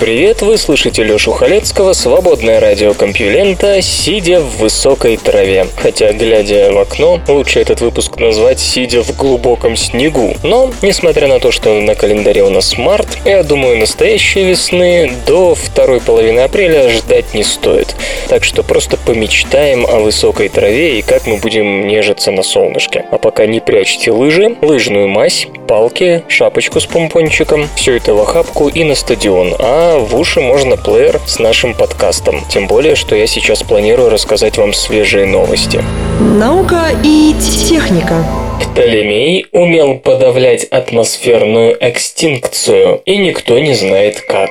привет! Вы слышите Лёшу Халецкого, свободное радио Компьюлента, сидя в высокой траве. Хотя, глядя в окно, лучше этот выпуск назвать «Сидя в глубоком снегу». Но, несмотря на то, что на календаре у нас март, я думаю, настоящей весны до второй половины апреля ждать не стоит. Так что просто помечтаем о высокой траве и как мы будем нежиться на солнышке. А пока не прячьте лыжи, лыжную мазь, палки, шапочку с помпончиком, все это в охапку и на стадион, а в уши можно плеер с нашим подкастом. Тем более, что я сейчас планирую рассказать вам свежие новости. Наука и техника. Птолемей умел подавлять атмосферную экстинкцию, и никто не знает как.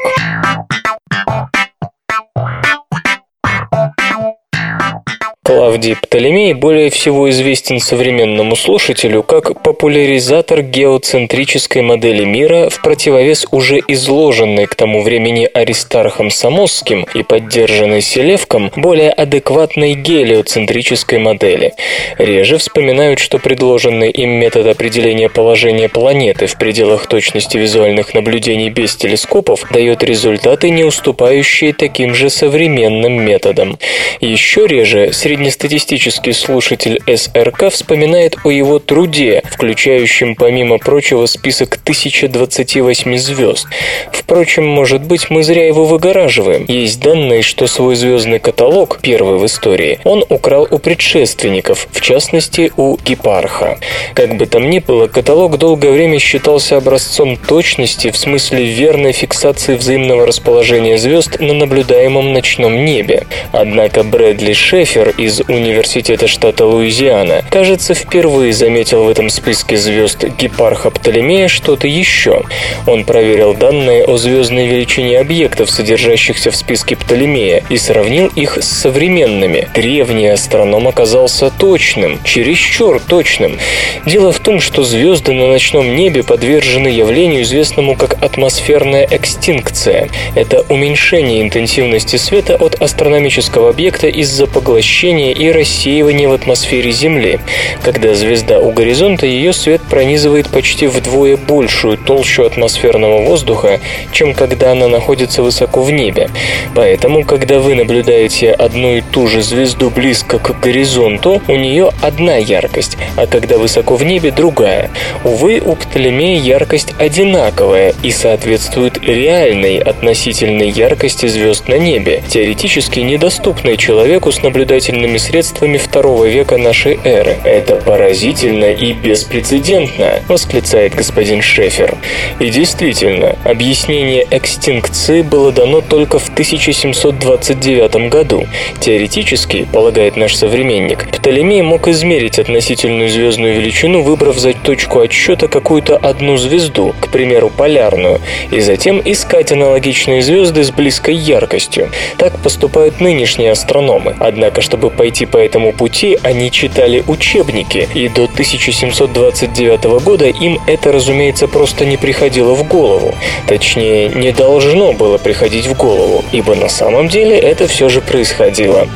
Клавдий Птолемей более всего известен современному слушателю как популяризатор геоцентрической модели мира в противовес уже изложенной к тому времени Аристархом Самосским и поддержанной Селевком более адекватной гелиоцентрической модели. Реже вспоминают, что предложенный им метод определения положения планеты в пределах точности визуальных наблюдений без телескопов дает результаты, не уступающие таким же современным методам. Еще реже среди среднестатистический слушатель СРК вспоминает о его труде, включающем, помимо прочего, список 1028 звезд. Впрочем, может быть, мы зря его выгораживаем. Есть данные, что свой звездный каталог, первый в истории, он украл у предшественников, в частности, у Гепарха. Как бы там ни было, каталог долгое время считался образцом точности в смысле верной фиксации взаимного расположения звезд на наблюдаемом ночном небе. Однако Брэдли Шефер из из Университета штата Луизиана, кажется, впервые заметил в этом списке звезд Гепарха Птолемея что-то еще. Он проверил данные о звездной величине объектов, содержащихся в списке Птолемея, и сравнил их с современными. Древний астроном оказался точным, чересчур точным. Дело в том, что звезды на ночном небе подвержены явлению, известному как атмосферная экстинкция. Это уменьшение интенсивности света от астрономического объекта из-за поглощения излучения и рассеивания в атмосфере Земли. Когда звезда у горизонта, ее свет пронизывает почти вдвое большую толщу атмосферного воздуха, чем когда она находится высоко в небе. Поэтому, когда вы наблюдаете одну и ту же звезду близко к горизонту, у нее одна яркость, а когда высоко в небе другая. Увы, у Птолемея яркость одинаковая и соответствует реальной относительной яркости звезд на небе, теоретически недоступной человеку с наблюдательными научными средствами второго века нашей эры. Это поразительно и беспрецедентно, восклицает господин Шефер. И действительно, объяснение экстинкции было дано только в 1729 году. Теоретически, полагает наш современник, Птолемей мог измерить относительную звездную величину, выбрав за точку отсчета какую-то одну звезду, к примеру, полярную, и затем искать аналогичные звезды с близкой яркостью. Так поступают нынешние астрономы. Однако, чтобы пойти по этому пути, они читали учебники, и до 1729 года им это, разумеется, просто не приходило в голову. Точнее, не должно было приходить в голову, ибо на самом деле это все же происходило.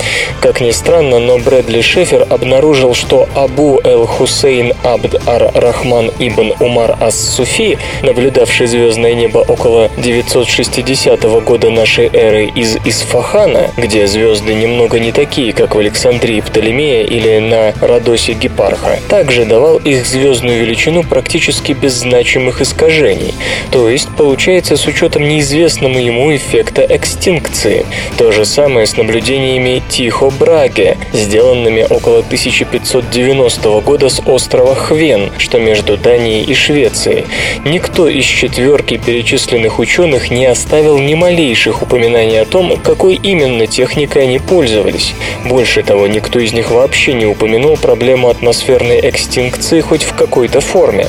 Как ни странно, но Брэдли Шефер обнаружил, что Абу Эл-Хусейн Абд Ар-Рахман ибн Умар Ас-Суфи, наблюдавший звездное небо около 960 года нашей эры из Исфахана, где звезды немного не такие, как в Александрии, Птолемея или на Родосе Гепарха, также давал их звездную величину практически без значимых искажений, то есть получается с учетом неизвестному ему эффекта экстинкции. То же самое с наблюдениями Тихо Браге, сделанными около 1590 года с острова Хвен, что между Данией и Швецией. Никто из четверки перечисленных ученых не оставил ни малейших упоминаний о том, какой именно техникой они пользовались. Больше Больше того, никто из них вообще не упомянул проблему атмосферной экстинкции хоть в какой-то форме.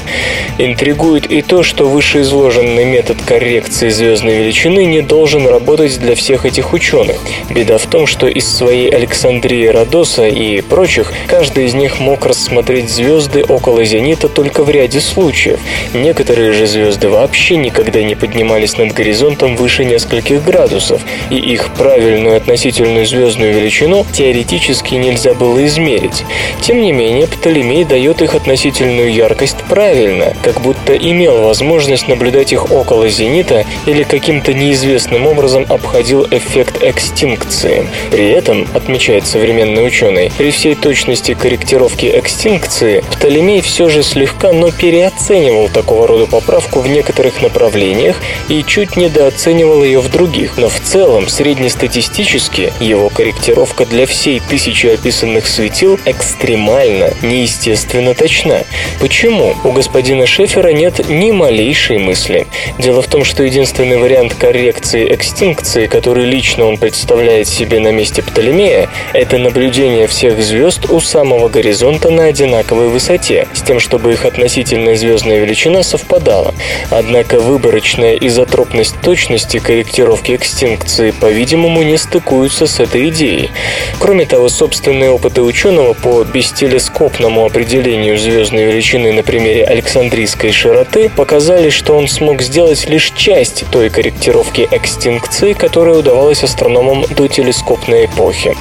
Интригует и то, что вышеизложенный метод коррекции звездной величины не должен работать для всех этих ученых. Беда в том, что из своей Александрии Родоса и прочих, каждый из них мог рассмотреть звезды около зенита только в ряде случаев. Некоторые же звезды вообще никогда не поднимались над горизонтом выше нескольких градусов, и их правильную относительную звездную величину теоретически нельзя было измерить. Тем не менее, Птолемей дает их относительную яркость правильно, как будто имел возможность наблюдать их около зенита или каким-то неизвестным образом обходил эффект экстинкции. При этом, отмечает современный ученый, при всей точности корректировки экстинкции, Птолемей все же слегка, но переоценивал такого рода поправку в некоторых направлениях и чуть недооценивал ее в других, но в целом, среднестатистически, его корректировка для всей тысячи описанных светил экстремально, неестественно точна. Почему? У господина Шефера нет ни малейшей мысли. Дело в том, что единственный вариант коррекции экстинкции, который лично он представляет себе на месте Птолемея, это наблюдение всех звезд у самого горизонта на одинаковой высоте, с тем, чтобы их относительная звездная величина совпадала. Однако выборочная изотропность точности корректировки экстинкции, по-видимому, не стыкуются с этой идеей. Кроме того, собственные опыты ученого по бестелескопному определению звездной величины на примере Александрийской широты показали, что он смог сделать лишь часть той корректировки экстинкции, которая удавалась астрономам до телескопной эпохи.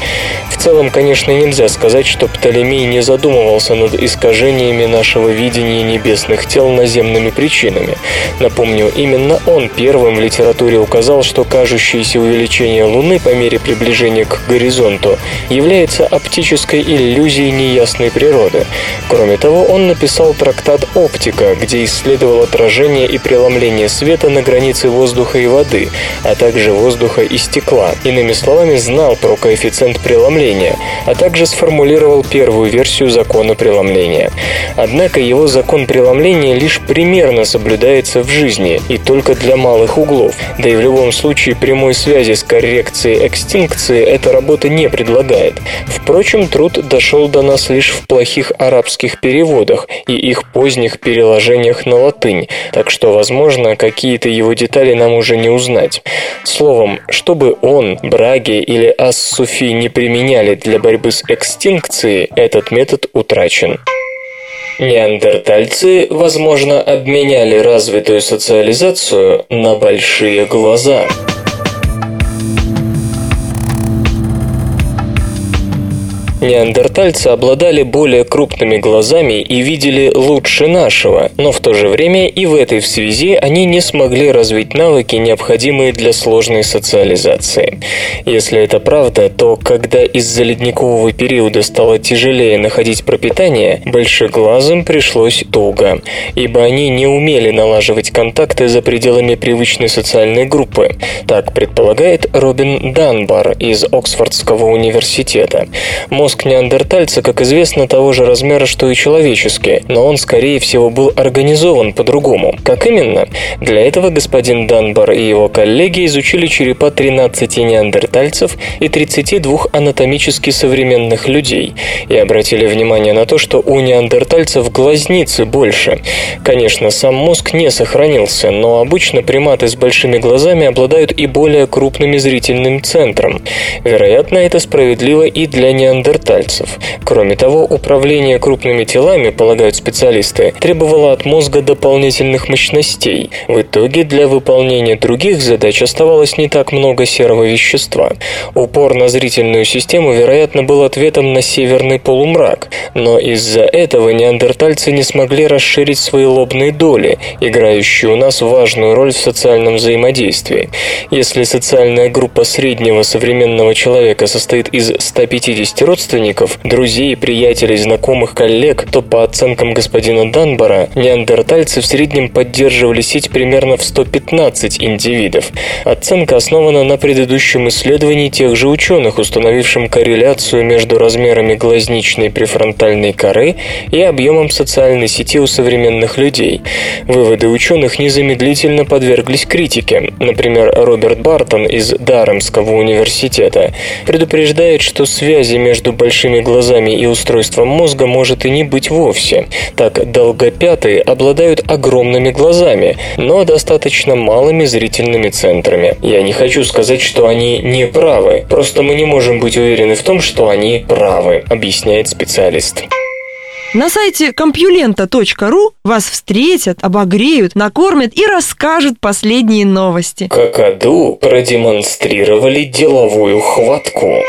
В целом, конечно, нельзя сказать, что Птолемей не задумывался над искажениями нашего видения небесных тел наземными причинами. Напомню, именно он первым в литературе указал, что кажущееся увеличение Луны по мере приближения к горизонту является оптической иллюзией неясной природы. Кроме того, он написал трактат «Оптика», где исследовал отражение и преломление света на границе воздуха и воды, а также воздуха и стекла. Иными словами, знал про коэффициент преломления, а также сформулировал первую версию закона преломления. Однако его закон преломления лишь примерно соблюдается в жизни и только для малых углов, да и в любом случае прямой связи с коррекцией экстинкции эта работа не предлагает. Впрочем, труд дошел до нас лишь в плохих арабских переводах и их поздних переложениях на латынь, так что, возможно, какие-то его детали нам уже не узнать. Словом, чтобы он, Браги или Ас-Суфи не применяли для борьбы с экстинкцией, этот метод утрачен. Неандертальцы, возможно, обменяли развитую социализацию на большие глаза. Неандертальцы обладали более крупными глазами и видели лучше нашего, но в то же время и в этой связи они не смогли развить навыки, необходимые для сложной социализации. Если это правда, то когда из-за ледникового периода стало тяжелее находить пропитание, большеглазым пришлось туго, ибо они не умели налаживать контакты за пределами привычной социальной группы. Так предполагает Робин Данбар из Оксфордского университета. Мозг Мозг неандертальца, как известно, того же размера, что и человеческий, но он, скорее всего, был организован по-другому. Как именно? Для этого господин Данбар и его коллеги изучили черепа 13 неандертальцев и 32 анатомически современных людей и обратили внимание на то, что у неандертальцев глазницы больше. Конечно, сам мозг не сохранился, но обычно приматы с большими глазами обладают и более крупным зрительным центром. Вероятно, это справедливо и для неандертальцев неандертальцев. Кроме того, управление крупными телами, полагают специалисты, требовало от мозга дополнительных мощностей. В итоге для выполнения других задач оставалось не так много серого вещества. Упор на зрительную систему, вероятно, был ответом на северный полумрак, но из-за этого неандертальцы не смогли расширить свои лобные доли, играющие у нас важную роль в социальном взаимодействии. Если социальная группа среднего современного человека состоит из 150 родственников, родственников, друзей, приятелей, знакомых, коллег, то по оценкам господина Данбара, неандертальцы в среднем поддерживали сеть примерно в 115 индивидов. Оценка основана на предыдущем исследовании тех же ученых, установившем корреляцию между размерами глазничной префронтальной коры и объемом социальной сети у современных людей. Выводы ученых незамедлительно подверглись критике. Например, Роберт Бартон из Даремского университета предупреждает, что связи между большими глазами и устройством мозга может и не быть вовсе. Так, долгопятые обладают огромными глазами, но достаточно малыми зрительными центрами. Я не хочу сказать, что они не правы, просто мы не можем быть уверены в том, что они правы, объясняет специалист. На сайте компьюлента.ру вас встретят, обогреют, накормят и расскажут последние новости. Какаду продемонстрировали деловую хватку.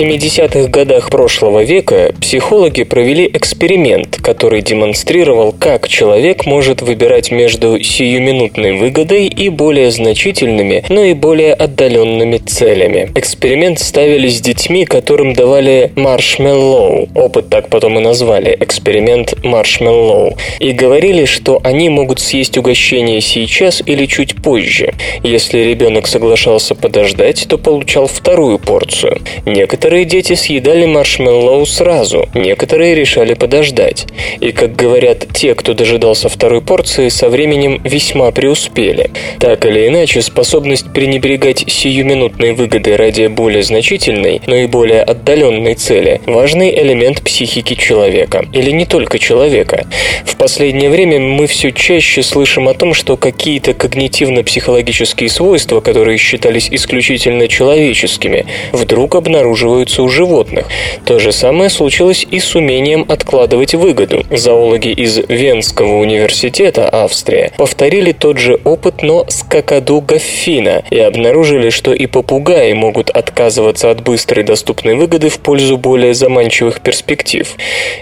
70-х годах прошлого века психологи провели эксперимент, который демонстрировал, как человек может выбирать между сиюминутной выгодой и более значительными, но и более отдаленными целями. Эксперимент ставили с детьми, которым давали маршмеллоу, опыт так потом и назвали, эксперимент маршмеллоу, и говорили, что они могут съесть угощение сейчас или чуть позже. Если ребенок соглашался подождать, то получал вторую порцию. Некоторые дети съедали маршмеллоу сразу, некоторые решали подождать. И, как говорят те, кто дожидался второй порции, со временем весьма преуспели. Так или иначе, способность пренебрегать сиюминутной выгодой ради более значительной, но и более отдаленной цели – важный элемент психики человека. Или не только человека. В последнее время мы все чаще слышим о том, что какие-то когнитивно-психологические свойства, которые считались исключительно человеческими, вдруг обнаруживаются обнаруживаются у животных. То же самое случилось и с умением откладывать выгоду. Зоологи из Венского университета, Австрия, повторили тот же опыт, но с какаду гаффина и обнаружили, что и попугаи могут отказываться от быстрой доступной выгоды в пользу более заманчивых перспектив.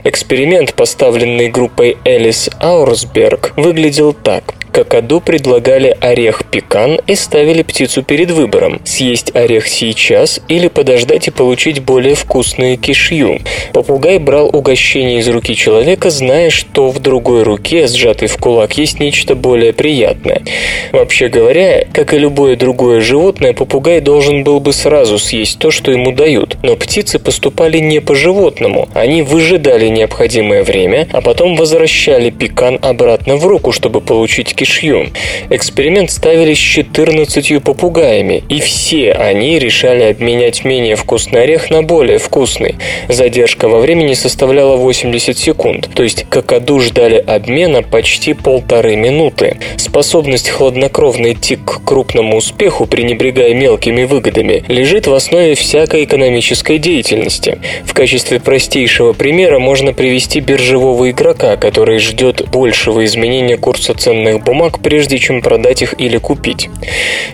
Эксперимент, поставленный группой Элис Аурсберг, выглядел так. Какаду предлагали орех пекан и ставили птицу перед выбором – съесть орех сейчас или подождать и получить более вкусную кишью. Попугай брал угощение из руки человека, зная, что в другой руке, сжатой в кулак, есть нечто более приятное. Вообще говоря, как и любое другое животное, попугай должен был бы сразу съесть то, что ему дают. Но птицы поступали не по-животному. Они выжидали необходимое время, а потом возвращали пекан обратно в руку, чтобы получить кишью. Эксперимент ставили с 14 попугаями, и все они решали обменять менее вкусный орех на более вкусный. Задержка во времени составляла 80 секунд, то есть какаду ждали обмена почти полторы минуты. Способность хладнокровно идти к крупному успеху, пренебрегая мелкими выгодами, лежит в основе всякой экономической деятельности. В качестве простейшего примера можно привести биржевого игрока, который ждет большего изменения курса ценных бумаг, прежде чем продать их или купить.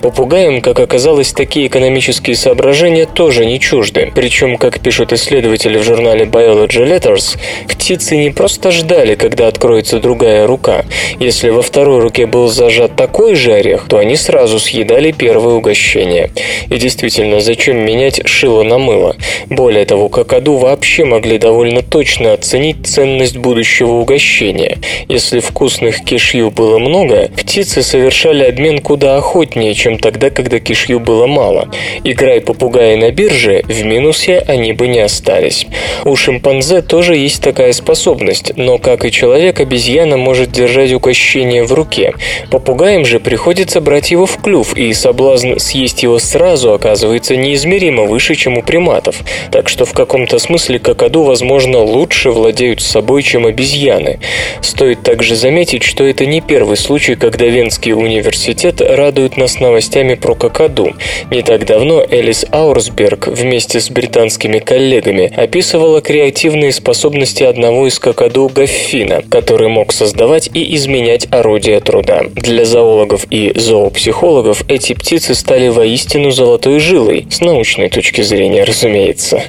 Попугаям, как оказалось, такие экономические соображения тоже не чужды. Причем, как пишут исследователи в журнале Biology Letters, птицы не просто ждали, когда откроется другая рука. Если во второй руке был зажат такой же орех, то они сразу съедали первое угощение. И действительно, зачем менять шило на мыло? Более того, какаду вообще могли довольно точно оценить ценность будущего угощения. Если вкусных кишью было много, много, птицы совершали обмен куда охотнее, чем тогда, когда кишью было мало. Играя попугаи на бирже, в минусе они бы не остались. У шимпанзе тоже есть такая способность, но, как и человек, обезьяна может держать угощение в руке. Попугаям же приходится брать его в клюв, и соблазн съесть его сразу оказывается неизмеримо выше, чем у приматов. Так что в каком-то смысле какаду, возможно, лучше владеют собой, чем обезьяны. Стоит также заметить, что это не первый случай, случай, когда Венский университет радует нас новостями про какаду. Не так давно Элис Аурсберг вместе с британскими коллегами описывала креативные способности одного из какаду Гаффина, который мог создавать и изменять орудия труда. Для зоологов и зоопсихологов эти птицы стали воистину золотой жилой, с научной точки зрения, разумеется.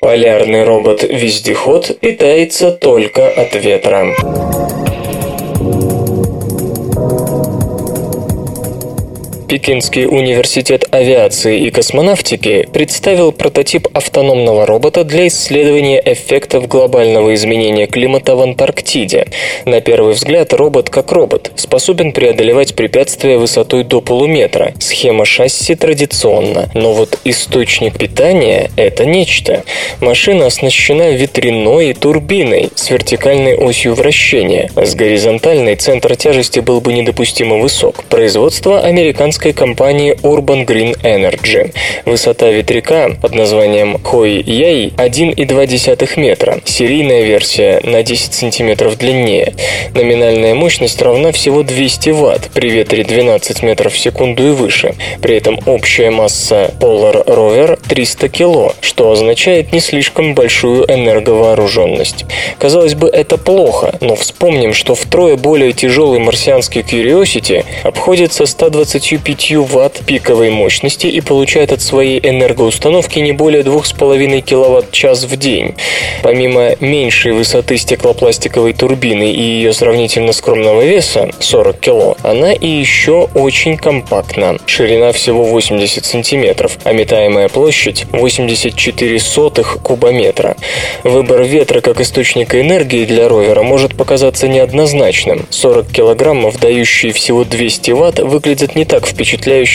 Полярный робот-вездеход питается только от ветра. Пекинский университет авиации и космонавтики представил прототип автономного робота для исследования эффектов глобального изменения климата в Антарктиде. На первый взгляд робот как робот, способен преодолевать препятствия высотой до полуметра. Схема шасси традиционна, но вот источник питания – это нечто. Машина оснащена ветряной турбиной с вертикальной осью вращения. С горизонтальной центр тяжести был бы недопустимо высок. Производство американского американской компании Urban Green Energy. Высота ветряка под названием Хой Яй 1,2 метра. Серийная версия на 10 сантиметров длиннее. Номинальная мощность равна всего 200 ватт при ветре 12 метров в секунду и выше. При этом общая масса Polar Rover 300 кило, что означает не слишком большую энерговооруженность. Казалось бы, это плохо, но вспомним, что втрое более тяжелый марсианский Curiosity обходится 125 ватт пиковой мощности и получает от своей энергоустановки не более 2,5 киловатт-час в день. Помимо меньшей высоты стеклопластиковой турбины и ее сравнительно скромного веса 40 кило, она и еще очень компактна. Ширина всего 80 сантиметров, а метаемая площадь 84 сотых кубометра. Выбор ветра как источника энергии для ровера может показаться неоднозначным. 40 килограммов, дающие всего 200 ватт, выглядят не так впечатляюще,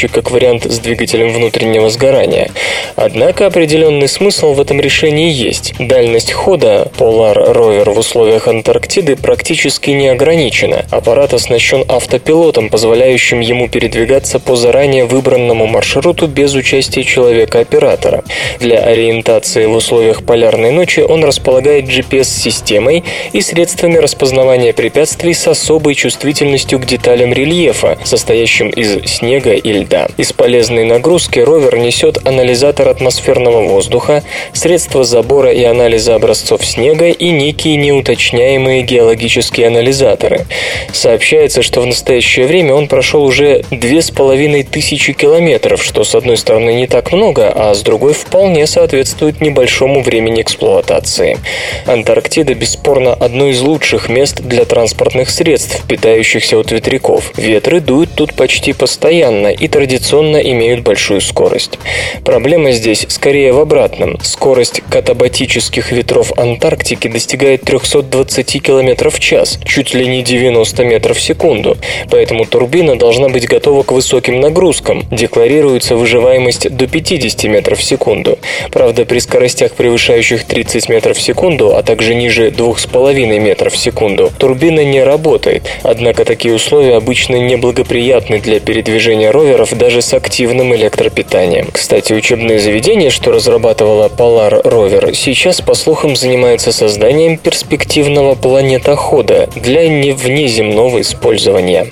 как вариант с двигателем внутреннего сгорания. Однако определенный смысл в этом решении есть. Дальность хода Polar Rover в условиях Антарктиды практически не ограничена. Аппарат оснащен автопилотом, позволяющим ему передвигаться по заранее выбранному маршруту без участия человека-оператора. Для ориентации в условиях полярной ночи он располагает GPS-системой и средствами распознавания препятствий с особой чувствительностью к деталям рельефа, состоящим из снега и льда. Из полезной нагрузки ровер несет анализатор атмосферного воздуха, средства забора и анализа образцов снега и некие неуточняемые геологические анализаторы. Сообщается, что в настоящее время он прошел уже две с половиной тысячи километров, что с одной стороны не так много, а с другой вполне соответствует небольшому времени эксплуатации. Антарктида бесспорно одно из лучших мест для транспортных средств, питающихся от ветряков. Ветры дуют тут почти постоянно и традиционно имеют большую скорость. Проблема здесь скорее в обратном. Скорость катабатических ветров Антарктики достигает 320 км в час, чуть ли не 90 метров в секунду. Поэтому турбина должна быть готова к высоким нагрузкам. Декларируется выживаемость до 50 метров в секунду. Правда, при скоростях, превышающих 30 метров в секунду, а также ниже 2,5 метров в секунду, турбина не работает. Однако такие условия обычно неблагоприятны для передвижения роверов даже с активным электропитанием. Кстати, учебное заведение, что разрабатывало Polar Rover, сейчас, по слухам, занимается созданием перспективного планетохода для невнеземного использования.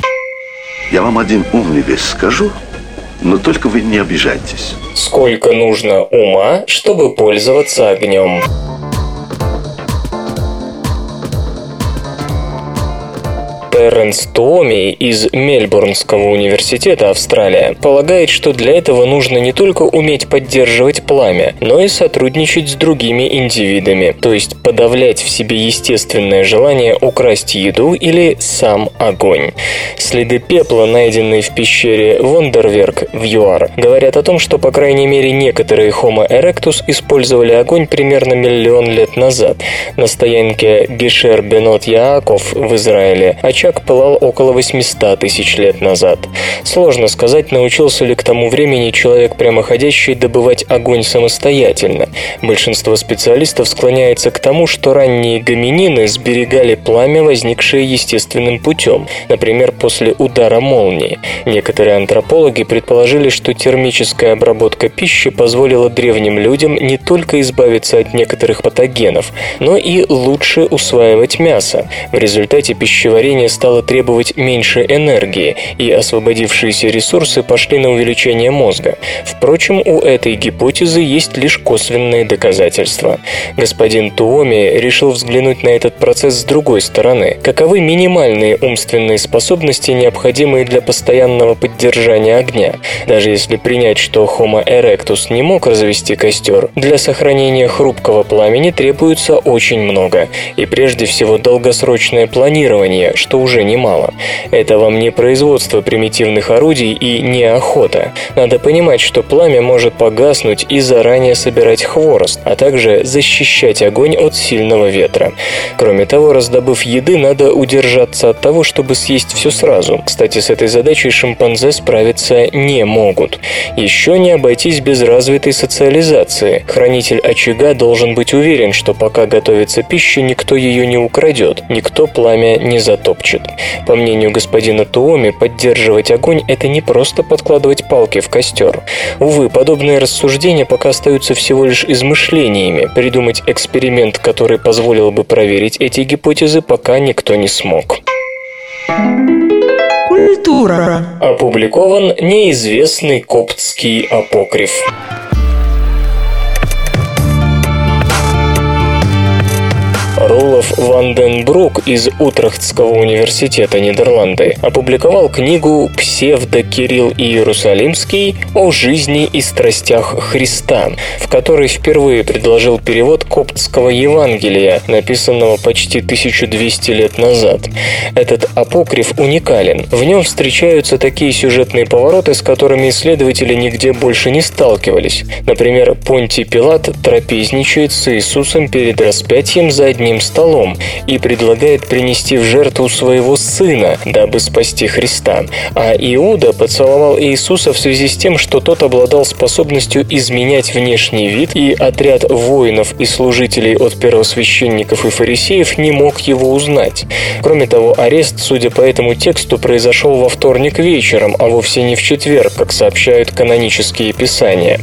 Я вам один умный вещь скажу, но только вы не обижайтесь. Сколько нужно ума, чтобы пользоваться огнем? Терренс Туоми из Мельбурнского университета Австралия полагает, что для этого нужно не только уметь поддерживать пламя, но и сотрудничать с другими индивидами, то есть подавлять в себе естественное желание украсть еду или сам огонь. Следы пепла, найденные в пещере Вондерверк в ЮАР, говорят о том, что по крайней мере некоторые Homo erectus использовали огонь примерно миллион лет назад. На стоянке Гешер Бенот Яаков в Израиле очаг пылал около 800 тысяч лет назад. Сложно сказать, научился ли к тому времени человек прямоходящий добывать огонь самостоятельно. Большинство специалистов склоняется к тому, что ранние гоминины сберегали пламя, возникшее естественным путем, например, после удара молнии. Некоторые антропологи предположили, что термическая обработка пищи позволила древним людям не только избавиться от некоторых патогенов, но и лучше усваивать мясо. В результате пищеварение стало требовать меньше энергии, и освободившиеся ресурсы пошли на увеличение мозга. Впрочем, у этой гипотезы есть лишь косвенные доказательства. Господин Туоми решил взглянуть на этот процесс с другой стороны. Каковы минимальные умственные способности, необходимые для постоянного поддержания огня? Даже если принять, что Homo erectus не мог развести костер, для сохранения хрупкого пламени требуется очень много. И прежде всего долгосрочное планирование, что уже немало. Это вам не производство примитивных орудий и не охота. Надо понимать, что пламя может погаснуть и заранее собирать хворост, а также защищать огонь от сильного ветра. Кроме того, раздобыв еды, надо удержаться от того, чтобы съесть все сразу. Кстати, с этой задачей шимпанзе справиться не могут. Еще не обойтись без развитой социализации. Хранитель очага должен быть уверен, что пока готовится пища, никто ее не украдет, никто пламя не затопчет хочет. По мнению господина Туоми, поддерживать огонь – это не просто подкладывать палки в костер. Увы, подобные рассуждения пока остаются всего лишь измышлениями. Придумать эксперимент, который позволил бы проверить эти гипотезы, пока никто не смог. Культура. Опубликован неизвестный коптский апокриф. Ролов Ванденбрук из Утрехтского университета Нидерланды опубликовал книгу «Псевдо Кирилл Иерусалимский о жизни и страстях Христа», в которой впервые предложил перевод коптского Евангелия, написанного почти 1200 лет назад. Этот апокриф уникален. В нем встречаются такие сюжетные повороты, с которыми исследователи нигде больше не сталкивались. Например, Понтий Пилат трапезничает с Иисусом перед распятием за одним одним столом и предлагает принести в жертву своего сына, дабы спасти Христа. А Иуда поцеловал Иисуса в связи с тем, что тот обладал способностью изменять внешний вид, и отряд воинов и служителей от первосвященников и фарисеев не мог его узнать. Кроме того, арест, судя по этому тексту, произошел во вторник вечером, а вовсе не в четверг, как сообщают канонические писания.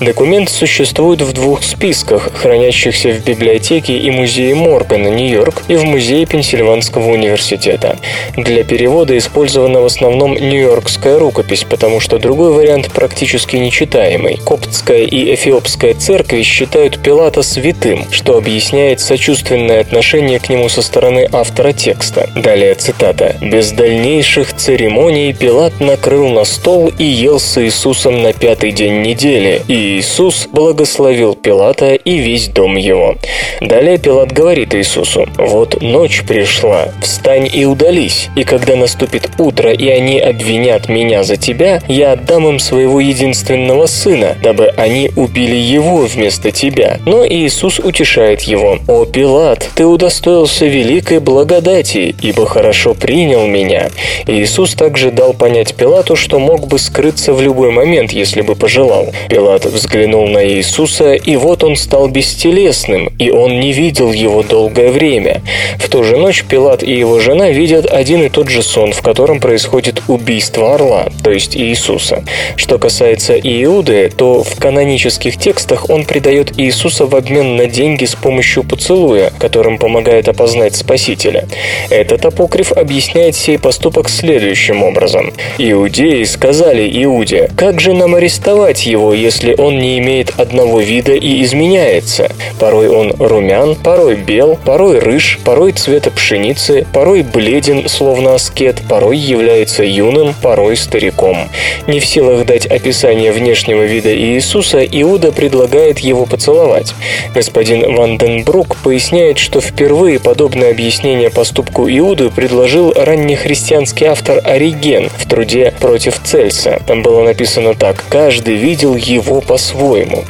Документ существует в двух списках, хранящихся в библиотеке и музее Моргана, Нью-Йорк и в Музее Пенсильванского университета. Для перевода использована в основном нью-йоркская рукопись, потому что другой вариант практически нечитаемый. Коптская и эфиопская церкви считают Пилата святым, что объясняет сочувственное отношение к нему со стороны автора текста. Далее цитата. «Без дальнейших церемоний Пилат накрыл на стол и ел с Иисусом на пятый день недели, и Иисус благословил Пилата и весь дом его». Далее Пилат говорит, говорит Иисусу, «Вот ночь пришла, встань и удались, и когда наступит утро, и они обвинят меня за тебя, я отдам им своего единственного сына, дабы они убили его вместо тебя». Но Иисус утешает его, «О, Пилат, ты удостоился великой благодати, ибо хорошо принял меня». Иисус также дал понять Пилату, что мог бы скрыться в любой момент, если бы пожелал. Пилат взглянул на Иисуса, и вот он стал бестелесным, и он не видел его долгое время. В ту же ночь Пилат и его жена видят один и тот же сон, в котором происходит убийство орла, то есть Иисуса. Что касается Иуды, то в канонических текстах он предает Иисуса в обмен на деньги с помощью поцелуя, которым помогает опознать Спасителя. Этот апокриф объясняет сей поступок следующим образом. «Иудеи сказали Иуде, как же нам арестовать его, если он не имеет одного вида и изменяется? Порой он румян, порой бел, порой рыж, порой цвета пшеницы, порой бледен, словно аскет, порой является юным, порой стариком. Не в силах дать описание внешнего вида Иисуса, Иуда предлагает его поцеловать. Господин Ванденбрук поясняет, что впервые подобное объяснение поступку Иуды предложил раннехристианский автор Ориген в труде «Против Цельса». Там было написано так «Каждый видел его по-своему».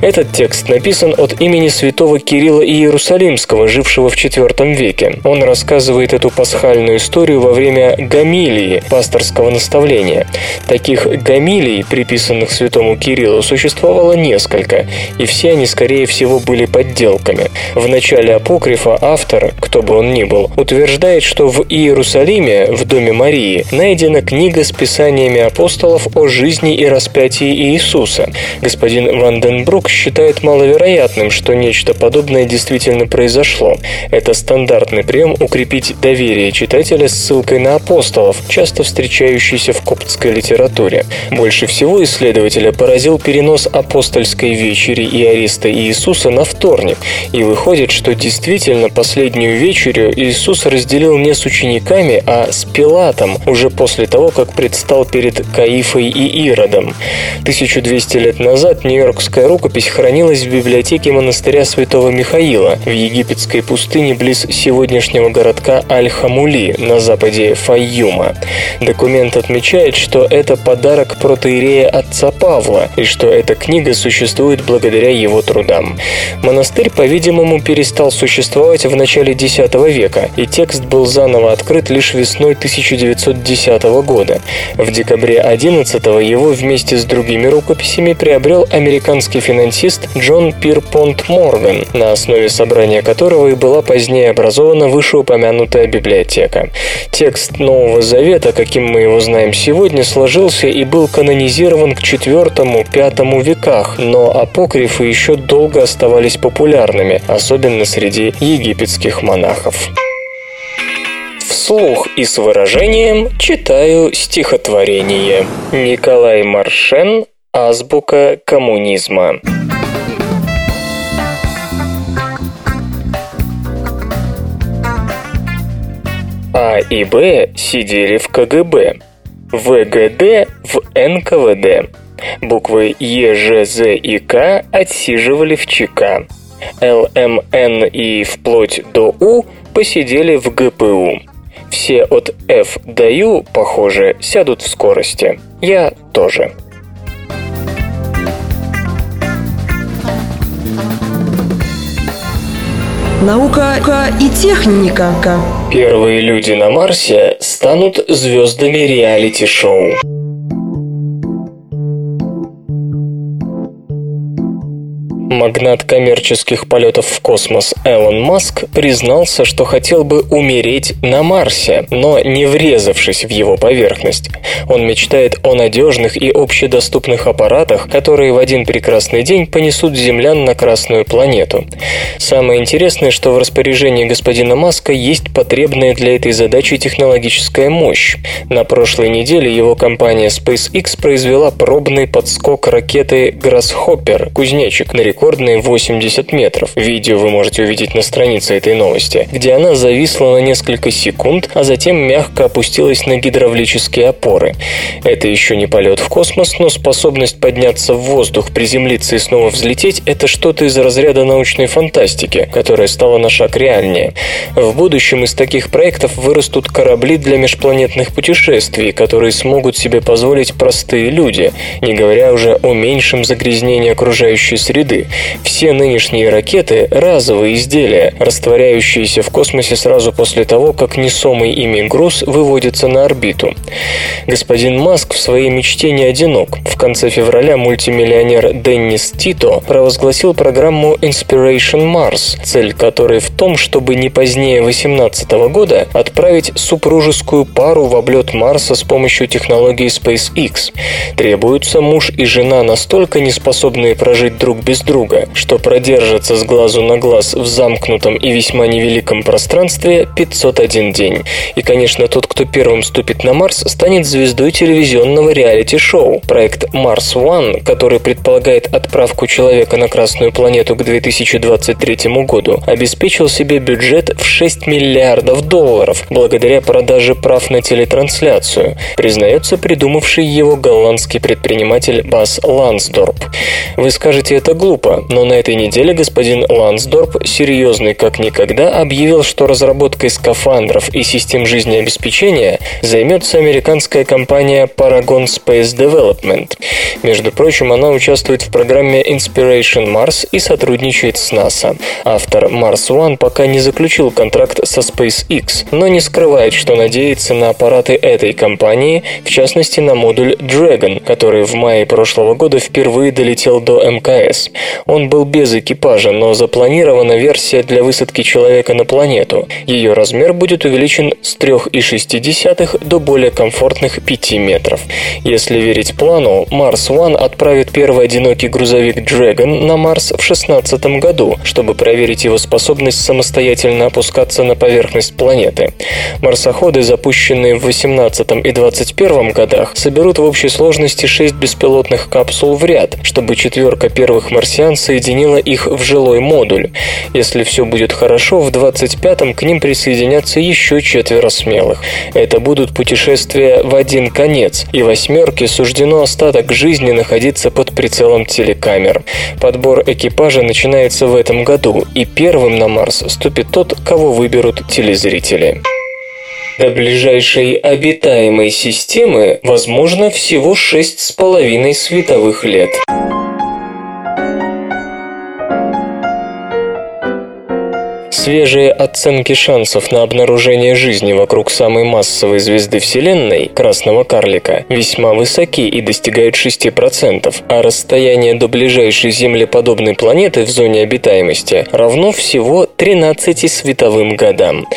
Этот текст написан от имени святого Кирилла Иерусалимского, Римского, жившего в IV веке. Он рассказывает эту пасхальную историю во время гамилии, пасторского наставления. Таких гамилий, приписанных святому Кириллу, существовало несколько, и все они, скорее всего, были подделками. В начале апокрифа автор, кто бы он ни был, утверждает, что в Иерусалиме, в доме Марии, найдена книга с писаниями апостолов о жизни и распятии Иисуса. Господин Ванденбрук считает маловероятным, что нечто подобное действительно произошло произошло. Это стандартный прием укрепить доверие читателя с ссылкой на апостолов, часто встречающийся в коптской литературе. Больше всего исследователя поразил перенос апостольской вечери и ареста Иисуса на вторник, и выходит, что действительно последнюю вечерю Иисус разделил не с учениками, а с Пилатом, уже после того, как предстал перед Каифой и Иродом. 1200 лет назад Нью-Йоркская рукопись хранилась в библиотеке монастыря Святого Михаила в Египте египетской пустыне близ сегодняшнего городка Аль-Хамули на западе Файюма. Документ отмечает, что это подарок протеерея отца Павла, и что эта книга существует благодаря его трудам. Монастырь, по-видимому, перестал существовать в начале X века, и текст был заново открыт лишь весной 1910 года. В декабре 11 его вместе с другими рукописями приобрел американский финансист Джон Пирпонт Морган, на основе собрания которого и была позднее образована вышеупомянутая библиотека. Текст Нового Завета, каким мы его знаем сегодня, сложился и был канонизирован к IV-V веках, но апокрифы еще долго оставались популярными, особенно среди египетских монахов. Вслух и с выражением читаю стихотворение. Николай Маршен «Азбука коммунизма». А и Б сидели в КГБ, ВГД в НКВД. Буквы Е, Ж, З и К отсиживали в ЧК. Л, М, Н и вплоть до У посидели в ГПУ. Все от F до U, похоже, сядут в скорости. Я тоже. Наука и техника. Первые люди на Марсе станут звездами реалити-шоу. Магнат коммерческих полетов в космос Элон Маск признался, что хотел бы умереть на Марсе, но не врезавшись в его поверхность. Он мечтает о надежных и общедоступных аппаратах, которые в один прекрасный день понесут землян на Красную планету. Самое интересное, что в распоряжении господина Маска есть потребная для этой задачи технологическая мощь. На прошлой неделе его компания SpaceX произвела пробный подскок ракеты Grasshopper, кузнечик, на рекорд рекордные 80 метров. Видео вы можете увидеть на странице этой новости, где она зависла на несколько секунд, а затем мягко опустилась на гидравлические опоры. Это еще не полет в космос, но способность подняться в воздух, приземлиться и снова взлететь – это что-то из разряда научной фантастики, которая стала на шаг реальнее. В будущем из таких проектов вырастут корабли для межпланетных путешествий, которые смогут себе позволить простые люди, не говоря уже о меньшем загрязнении окружающей среды. Все нынешние ракеты – разовые изделия, растворяющиеся в космосе сразу после того, как несомый ими груз выводится на орбиту. Господин Маск в своей мечте не одинок. В конце февраля мультимиллионер Деннис Тито провозгласил программу Inspiration Mars, цель которой в том, чтобы не позднее 2018 года отправить супружескую пару в облет Марса с помощью технологии SpaceX. Требуются муж и жена настолько неспособные прожить друг без друга, друга, что продержится с глазу на глаз в замкнутом и весьма невеликом пространстве 501 день. И, конечно, тот, кто первым ступит на Марс, станет звездой телевизионного реалити-шоу. Проект Mars One, который предполагает отправку человека на Красную планету к 2023 году, обеспечил себе бюджет в 6 миллиардов долларов благодаря продаже прав на телетрансляцию, признается придумавший его голландский предприниматель Бас Лансдорп. Вы скажете, это глупо, но на этой неделе господин Лансдорп, серьезный как никогда, объявил, что разработкой скафандров и систем жизнеобеспечения займется американская компания Paragon Space Development. Между прочим, она участвует в программе Inspiration Mars и сотрудничает с НАСА. Автор Mars One пока не заключил контракт со SpaceX, но не скрывает, что надеется на аппараты этой компании, в частности на модуль Dragon, который в мае прошлого года впервые долетел до МКС. Он был без экипажа, но запланирована версия для высадки человека на планету. Ее размер будет увеличен с 3,6 до более комфортных 5 метров. Если верить плану, Mars One отправит первый одинокий грузовик Dragon на Марс в 2016 году, чтобы проверить его способность самостоятельно опускаться на поверхность планеты. Марсоходы, запущенные в 2018 и 2021 годах, соберут в общей сложности 6 беспилотных капсул в ряд, чтобы четверка первых марсиан Иран соединила их в жилой модуль. Если все будет хорошо, в 25-м к ним присоединятся еще четверо смелых. Это будут путешествия в один конец, и восьмерке суждено остаток жизни находиться под прицелом телекамер. Подбор экипажа начинается в этом году, и первым на Марс ступит тот, кого выберут телезрители. До ближайшей обитаемой системы возможно всего шесть с половиной световых лет. Свежие оценки шансов на обнаружение жизни вокруг самой массовой звезды Вселенной, красного карлика, весьма высоки и достигают 6%, а расстояние до ближайшей землеподобной планеты в зоне обитаемости равно всего 13 световым годам.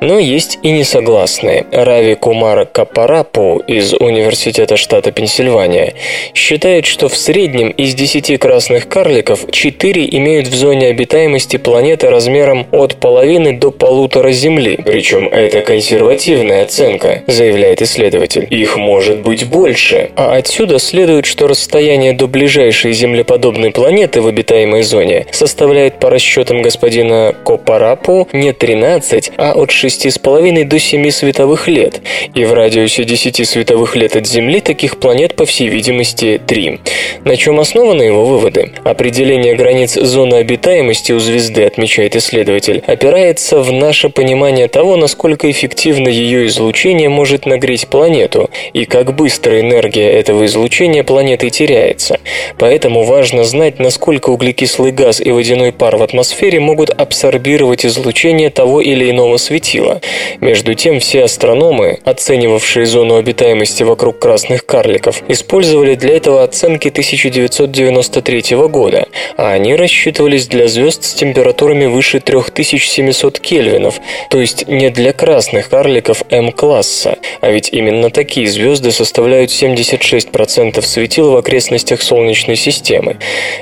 Но есть и несогласные. Рави Кумар Капарапу из Университета штата Пенсильвания считает, что в среднем из 10 красных карликов 4 имеют в зоне обитаемости планеты размером от половины до полутора Земли. Причем это консервативная оценка, заявляет исследователь. Их может быть больше. А отсюда следует, что расстояние до ближайшей землеподобной планеты в обитаемой зоне составляет по расчетам господина Копарапу не 13, а от 6,5 до 7 световых лет. И в радиусе 10 световых лет от Земли таких планет, по всей видимости, 3. На чем основаны его выводы? Определение границ зоны обитаемости у звезды, отмечает исследователь, опирается в наше понимание того, насколько эффективно ее излучение может нагреть планету и как быстро энергия этого излучения планеты теряется. Поэтому важно знать, насколько углекислый газ и водяной пар в атмосфере могут абсорбировать излучение того или иного светила. Между тем, все астрономы, оценивавшие зону обитаемости вокруг красных карликов, использовали для этого оценки 1993 года, а они рассчитывались для звезд с температурами выше 3700 кельвинов, то есть не для красных карликов М-класса, а ведь именно такие звезды составляют 76% светил в окрестностях Солнечной системы.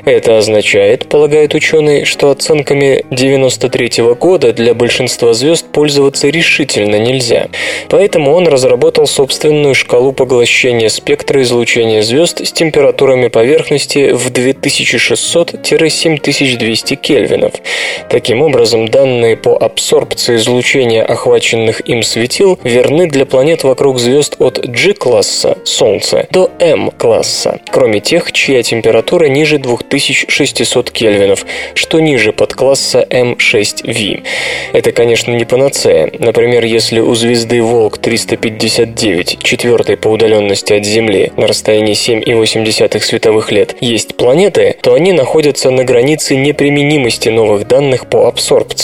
Это означает, полагают ученые, что оценками 93 года для большинства звезд пользоваться решительно нельзя. Поэтому он разработал собственную шкалу поглощения спектра излучения звезд с температурами поверхности в 2600-7200 кельвинов. Таким образом, данные по абсорбции излучения охваченных им светил верны для планет вокруг звезд от G-класса Солнце до M-класса, кроме тех, чья температура ниже 2600 кельвинов, что ниже подкласса M6V. Это, конечно, не панацея. Например, если у звезды Волк 359, четвертой по удаленности от Земли, на расстоянии 7,8 световых лет, есть планеты, то они находятся на границе неприменимости новых данных по абсорбции.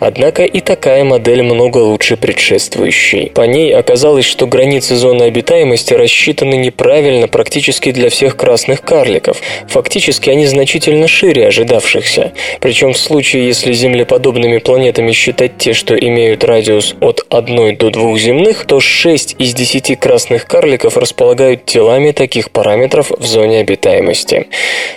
Однако и такая модель много лучше предшествующей. По ней оказалось, что границы зоны обитаемости рассчитаны неправильно практически для всех красных карликов. Фактически они значительно шире ожидавшихся. Причем в случае, если землеподобными планетами считать те, что имеют радиус от 1 до 2 земных, то 6 из 10 красных карликов располагают телами таких параметров в зоне обитаемости.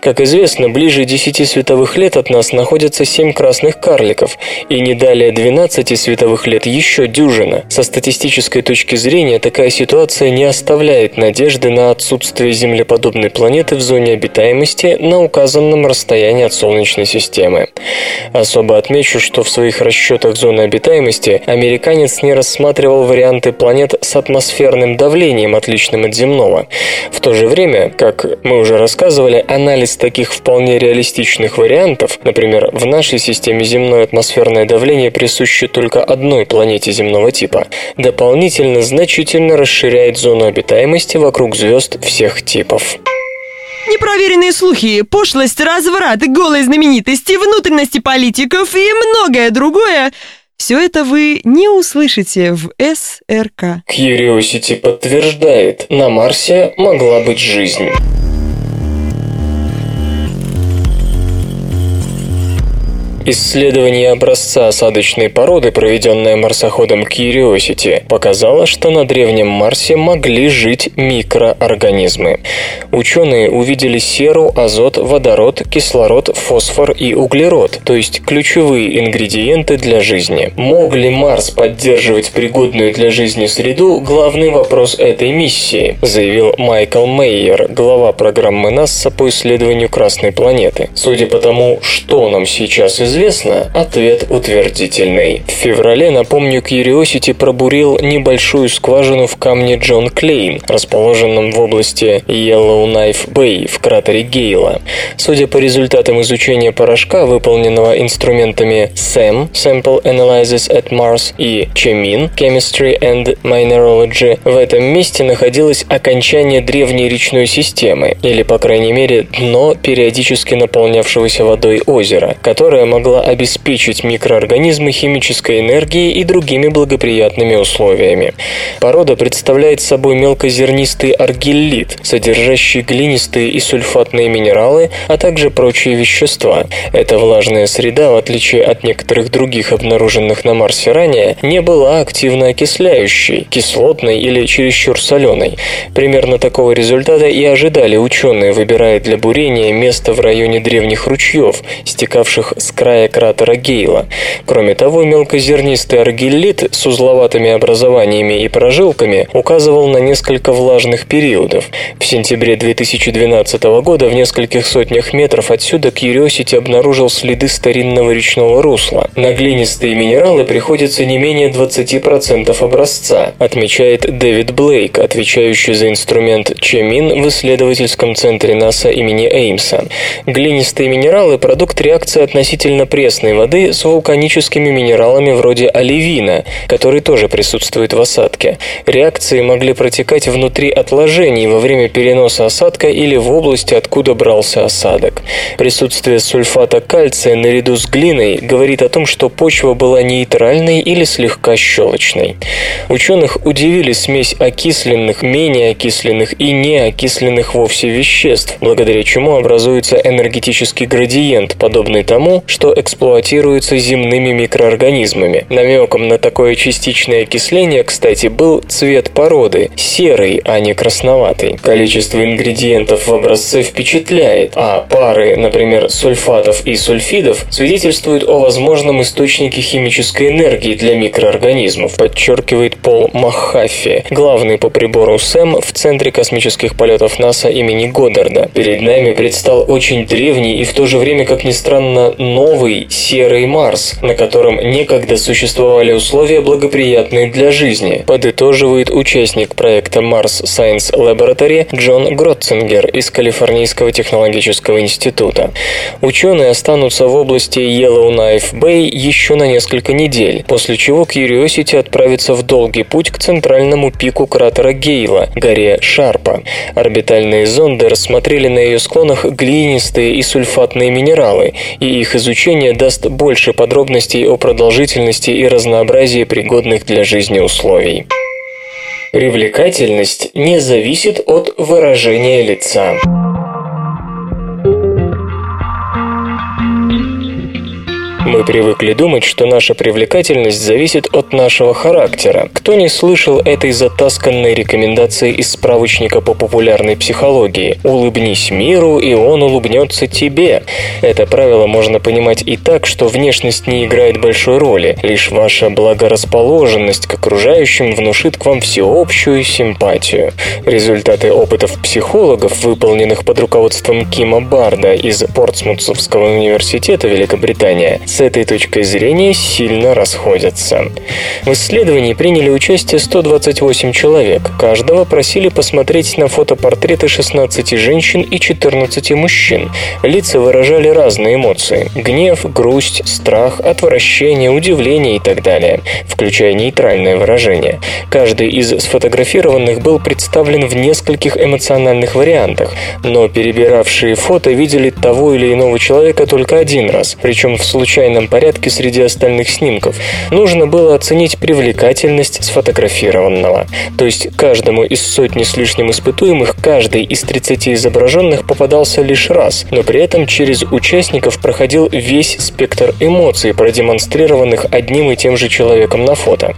Как известно, ближе 10 световых лет от нас находятся 7 красных карликов, и не далее 12 световых лет еще дюжина. Со статистической точки зрения такая ситуация не оставляет надежды на отсутствие землеподобной планеты в зоне обитаемости на указанном расстоянии от Солнечной системы. Особо отмечу, что в своих расчетах зоны обитаемости американец не рассматривал варианты планет с атмосферным давлением, отличным от земного. В то же время, как мы уже рассказывали, анализ таких вполне реалистичных вариантов, например, в нашей системе земное атмосферное давление присуще только одной планете земного типа, дополнительно значительно расширяет зону обитаемости вокруг звезд всех типов. Непроверенные слухи, пошлость, разврат, голые знаменитости, внутренности политиков и многое другое – все это вы не услышите в СРК. Curiosity подтверждает, на Марсе могла быть жизнь. Исследование образца осадочной породы, проведенное марсоходом Curiosity, показало, что на древнем Марсе могли жить микроорганизмы. Ученые увидели серу, азот, водород, кислород, фосфор и углерод, то есть ключевые ингредиенты для жизни. Мог ли Марс поддерживать пригодную для жизни среду – главный вопрос этой миссии, заявил Майкл Мейер, глава программы НАСА по исследованию Красной планеты. Судя по тому, что нам сейчас известно, известно, ответ утвердительный. В феврале, напомню, Curiosity пробурил небольшую скважину в камне Джон Клейн, расположенном в области Yellowknife Bay в кратере Гейла. Судя по результатам изучения порошка, выполненного инструментами SAM Sample Analysis at Mars и CHEMIN Chemistry and Mineralogy, в этом месте находилось окончание древней речной системы, или, по крайней мере, дно периодически наполнявшегося водой озера, которое могло могла обеспечить микроорганизмы химической энергией и другими благоприятными условиями. Порода представляет собой мелкозернистый аргиллит, содержащий глинистые и сульфатные минералы, а также прочие вещества. Эта влажная среда, в отличие от некоторых других обнаруженных на Марсе ранее, не была активно окисляющей, кислотной или чересчур соленой. Примерно такого результата и ожидали ученые, выбирая для бурения место в районе древних ручьев, стекавших с края кратера Гейла. Кроме того, мелкозернистый аргиллит с узловатыми образованиями и прожилками указывал на несколько влажных периодов. В сентябре 2012 года в нескольких сотнях метров отсюда Curiosity обнаружил следы старинного речного русла. На глинистые минералы приходится не менее 20% образца, отмечает Дэвид Блейк, отвечающий за инструмент Чемин в исследовательском центре НАСА имени Эймса. Глинистые минералы – продукт реакции относительно пресной воды с вулканическими минералами вроде оливина, который тоже присутствует в осадке. Реакции могли протекать внутри отложений во время переноса осадка или в области, откуда брался осадок. Присутствие сульфата кальция наряду с глиной говорит о том, что почва была нейтральной или слегка щелочной. Ученых удивили смесь окисленных, менее окисленных и неокисленных вовсе веществ, благодаря чему образуется энергетический градиент, подобный тому, что эксплуатируется земными микроорганизмами. Намеком на такое частичное окисление, кстати, был цвет породы – серый, а не красноватый. Количество ингредиентов в образце впечатляет, а пары, например, сульфатов и сульфидов, свидетельствуют о возможном источнике химической энергии для микроорганизмов, подчеркивает Пол Махаффи, главный по прибору СЭМ в Центре космических полетов НАСА имени Годдарда. Перед нами предстал очень древний и в то же время, как ни странно, новый серый Марс, на котором некогда существовали условия, благоприятные для жизни, подытоживает участник проекта Mars Science Laboratory Джон Гротцингер из Калифорнийского технологического института. Ученые останутся в области Yellowknife Bay еще на несколько недель, после чего Curiosity отправится в долгий путь к центральному пику кратера Гейла, горе Шарпа. Орбитальные зонды рассмотрели на ее склонах глинистые и сульфатные минералы, и их изучение даст больше подробностей о продолжительности и разнообразии пригодных для жизни условий. Привлекательность не зависит от выражения лица. Мы привыкли думать, что наша привлекательность зависит от нашего характера. Кто не слышал этой затасканной рекомендации из справочника по популярной психологии «Улыбнись миру, и он улыбнется тебе». Это правило можно понимать и так, что внешность не играет большой роли, лишь ваша благорасположенность к окружающим внушит к вам всеобщую симпатию. Результаты опытов психологов, выполненных под руководством Кима Барда из Портсмутского университета Великобритания, с этой точкой зрения сильно расходятся. В исследовании приняли участие 128 человек. Каждого просили посмотреть на фотопортреты 16 женщин и 14 мужчин. Лица выражали разные эмоции – гнев, грусть, страх, отвращение, удивление и так далее, включая нейтральное выражение. Каждый из сфотографированных был представлен в нескольких эмоциональных вариантах, но перебиравшие фото видели того или иного человека только один раз, причем в случайном случайном порядке среди остальных снимков. Нужно было оценить привлекательность сфотографированного. То есть каждому из сотни с лишним испытуемых каждый из 30 изображенных попадался лишь раз, но при этом через участников проходил весь спектр эмоций, продемонстрированных одним и тем же человеком на фото.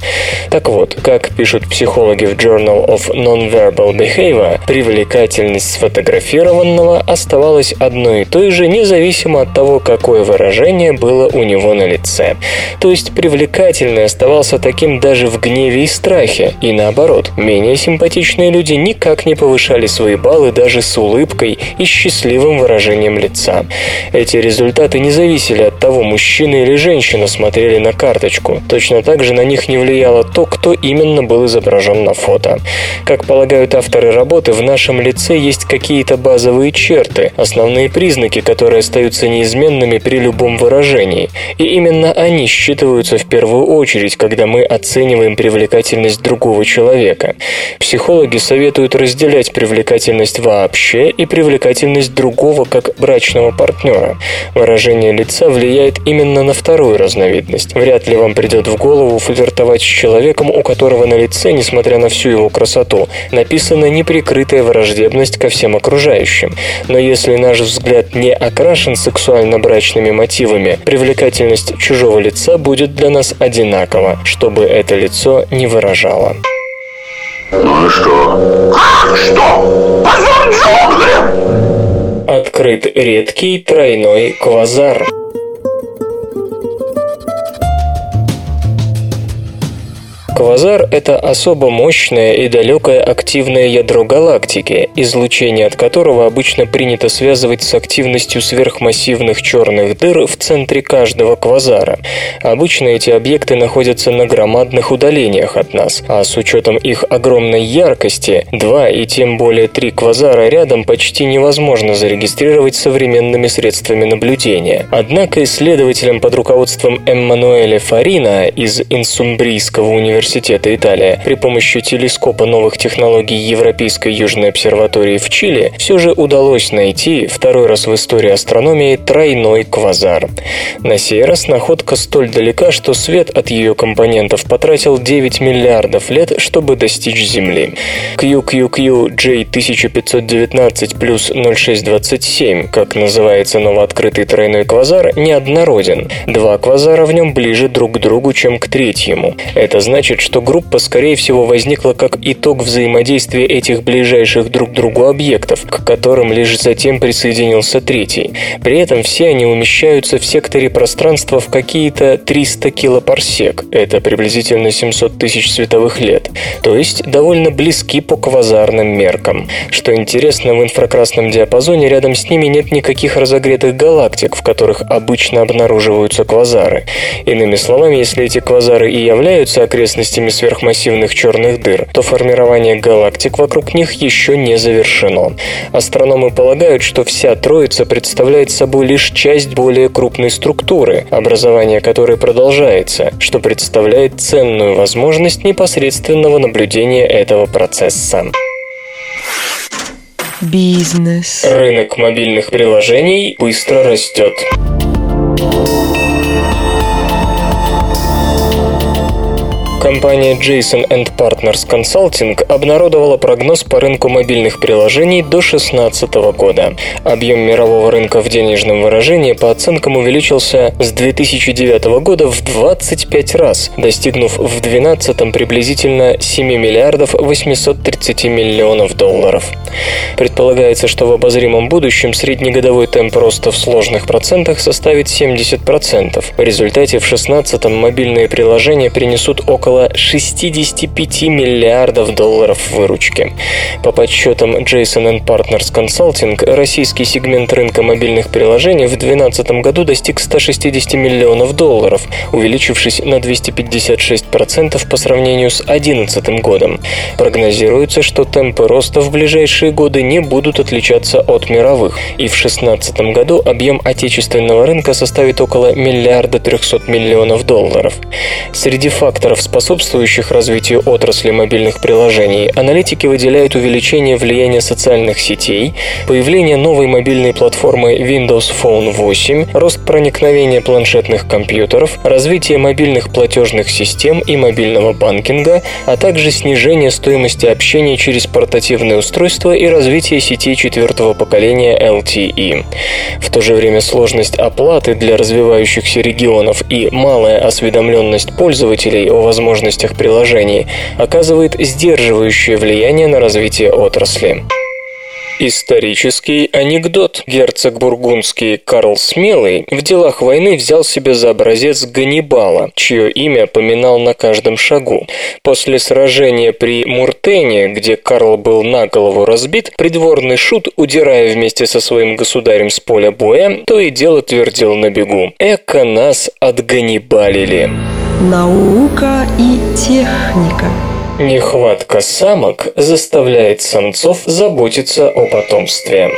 Так вот, как пишут психологи в Journal of Non-Verbal Behavior, привлекательность сфотографированного оставалась одной и той же, независимо от того, какое выражение было у него на лице. То есть привлекательный оставался таким даже в гневе и страхе, и наоборот, менее симпатичные люди никак не повышали свои баллы даже с улыбкой и счастливым выражением лица. Эти результаты не зависели от того, мужчина или женщина смотрели на карточку. Точно так же на них не влияло то, кто именно был изображен на фото. Как полагают авторы работы, в нашем лице есть какие-то базовые черты, основные признаки, которые остаются неизменными при любом выражении. И именно они считываются в первую очередь, когда мы оцениваем привлекательность другого человека. Психологи советуют разделять привлекательность вообще и привлекательность другого как брачного партнера. Выражение лица влияет именно на вторую разновидность. Вряд ли вам придет в голову флиртовать с человеком, у которого на лице, несмотря на всю его красоту, написана неприкрытая враждебность ко всем окружающим. Но если наш взгляд не окрашен сексуально-брачными мотивами, привлекательность чужого лица будет для нас одинакова, чтобы это лицо не выражало. Ну и что? Как что? Позор джунглям! Открыт редкий тройной квазар. Квазар — это особо мощное и далекое активное ядро галактики, излучение от которого обычно принято связывать с активностью сверхмассивных черных дыр в центре каждого квазара. Обычно эти объекты находятся на громадных удалениях от нас, а с учетом их огромной яркости, два и тем более три квазара рядом почти невозможно зарегистрировать современными средствами наблюдения. Однако исследователям под руководством Эммануэля Фарина из Инсумбрийского университета университета Италия при помощи телескопа новых технологий Европейской Южной обсерватории в Чили все же удалось найти второй раз в истории астрономии тройной квазар. На сей раз находка столь далека, что свет от ее компонентов потратил 9 миллиардов лет, чтобы достичь Земли. QQQ J1519 плюс 0627, как называется новооткрытый тройной квазар, неоднороден. Два квазара в нем ближе друг к другу, чем к третьему. Это значит, значит, что группа, скорее всего, возникла как итог взаимодействия этих ближайших друг к другу объектов, к которым лишь затем присоединился третий. При этом все они умещаются в секторе пространства в какие-то 300 килопарсек, это приблизительно 700 тысяч световых лет, то есть довольно близки по квазарным меркам. Что интересно, в инфракрасном диапазоне рядом с ними нет никаких разогретых галактик, в которых обычно обнаруживаются квазары. Иными словами, если эти квазары и являются окрестностями окрестностями сверхмассивных черных дыр, то формирование галактик вокруг них еще не завершено. Астрономы полагают, что вся троица представляет собой лишь часть более крупной структуры, образование которой продолжается, что представляет ценную возможность непосредственного наблюдения этого процесса. Бизнес. Рынок мобильных приложений быстро растет. Компания Jason Partners Consulting обнародовала прогноз по рынку мобильных приложений до 2016 года. Объем мирового рынка в денежном выражении по оценкам увеличился с 2009 года в 25 раз, достигнув в 2012 приблизительно 7 миллиардов 830 миллионов долларов. Предполагается, что в обозримом будущем среднегодовой темп роста в сложных процентах составит 70%. В результате в 2016 мобильные приложения принесут около около 65 миллиардов долларов выручки. По подсчетам Jason Partners Consulting, российский сегмент рынка мобильных приложений в 2012 году достиг 160 миллионов долларов, увеличившись на 256% по сравнению с 2011 годом. Прогнозируется, что темпы роста в ближайшие годы не будут отличаться от мировых, и в 2016 году объем отечественного рынка составит около миллиарда 300 миллионов долларов. Среди факторов, способствующих развитию отрасли мобильных приложений, аналитики выделяют увеличение влияния социальных сетей, появление новой мобильной платформы Windows Phone 8, рост проникновения планшетных компьютеров, развитие мобильных платежных систем и мобильного банкинга, а также снижение стоимости общения через портативные устройства и развитие сетей четвертого поколения LTE. В то же время сложность оплаты для развивающихся регионов и малая осведомленность пользователей о возможности возможностях приложений, оказывает сдерживающее влияние на развитие отрасли. Исторический анекдот. Герцог бургундский Карл Смелый в делах войны взял себе за образец Ганнибала, чье имя поминал на каждом шагу. После сражения при Муртене, где Карл был на голову разбит, придворный шут, удирая вместе со своим государем с поля боя, то и дело твердил на бегу «Эко нас отганнибалили». Наука и техника. Нехватка самок заставляет самцов заботиться о потомстве.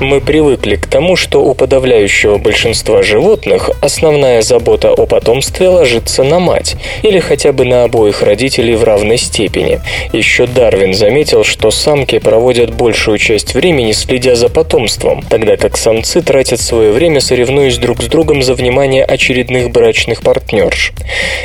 Мы привыкли к тому, что у подавляющего большинства животных основная забота о потомстве ложится на мать, или хотя бы на обоих родителей в равной степени. Еще Дарвин заметил, что самки проводят большую часть времени следя за потомством, тогда как самцы тратят свое время соревнуясь друг с другом за внимание очередных брачных партнерш.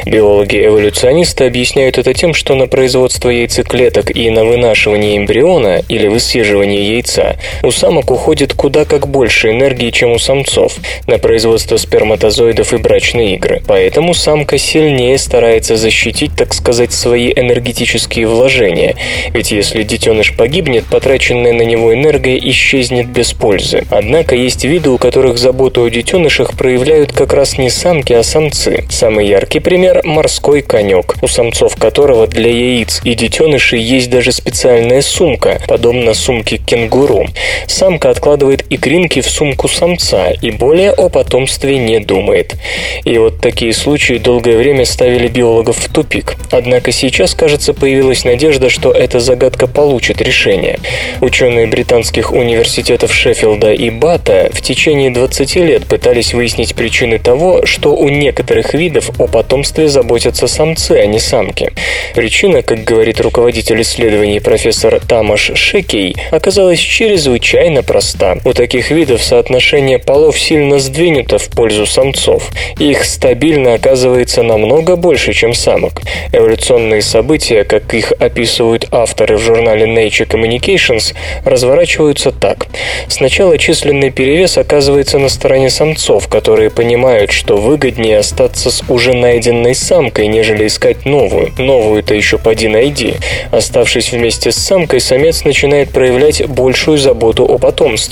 Биологи-эволюционисты объясняют это тем, что на производство яйцеклеток и на вынашивание эмбриона или высиживание яйца у самок уходит куда как больше энергии, чем у самцов, на производство сперматозоидов и брачные игры. Поэтому самка сильнее старается защитить, так сказать, свои энергетические вложения, ведь если детеныш погибнет, потраченная на него энергия исчезнет без пользы. Однако есть виды, у которых заботу о детенышах проявляют как раз не самки, а самцы. Самый яркий пример – морской конек, у самцов которого для яиц и детенышей есть даже специальная сумка, подобно сумке кенгуру. Самка откладывает икринки в сумку самца и более о потомстве не думает. И вот такие случаи долгое время ставили биологов в тупик. Однако сейчас, кажется, появилась надежда, что эта загадка получит решение. Ученые британских университетов Шеффилда и Бата в течение 20 лет пытались выяснить причины того, что у некоторых видов о потомстве заботятся самцы, а не самки. Причина, как говорит руководитель исследований профессор Тамаш Шекей, оказалась чрезвычайно проста. У таких видов соотношение полов сильно сдвинуто в пользу самцов. Их стабильно оказывается намного больше, чем самок. Эволюционные события, как их описывают авторы в журнале Nature Communications, разворачиваются так. Сначала численный перевес оказывается на стороне самцов, которые понимают, что выгоднее остаться с уже найденной самкой, нежели искать новую. Новую-то еще поди найди. Оставшись вместе с самкой, самец начинает проявлять большую заботу о потомстве.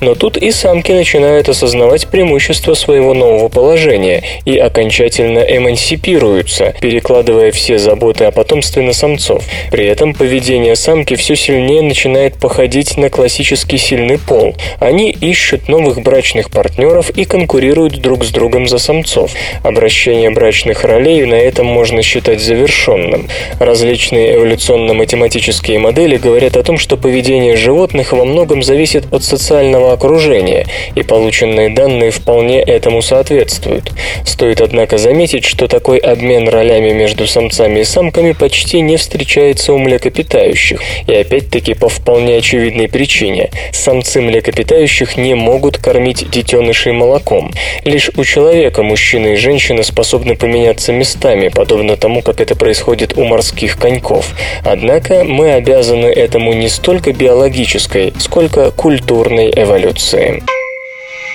Но тут и самки начинают осознавать преимущество своего нового положения и окончательно эмансипируются, перекладывая все заботы о потомстве на самцов. При этом поведение самки все сильнее начинает походить на классический сильный пол. Они ищут новых брачных партнеров и конкурируют друг с другом за самцов. Обращение брачных ролей на этом можно считать завершенным. Различные эволюционно-математические модели говорят о том, что поведение животных во многом зависит от социального окружения, и полученные данные вполне этому соответствуют. Стоит, однако, заметить, что такой обмен ролями между самцами и самками почти не встречается у млекопитающих, и опять-таки по вполне очевидной причине. Самцы млекопитающих не могут кормить детенышей молоком. Лишь у человека мужчина и женщина способны поменяться местами, подобно тому, как это происходит у морских коньков. Однако мы обязаны этому не столько биологической, сколько культурной эволюции.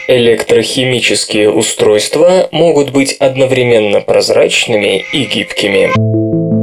Электрохимические устройства могут быть одновременно прозрачными и гибкими.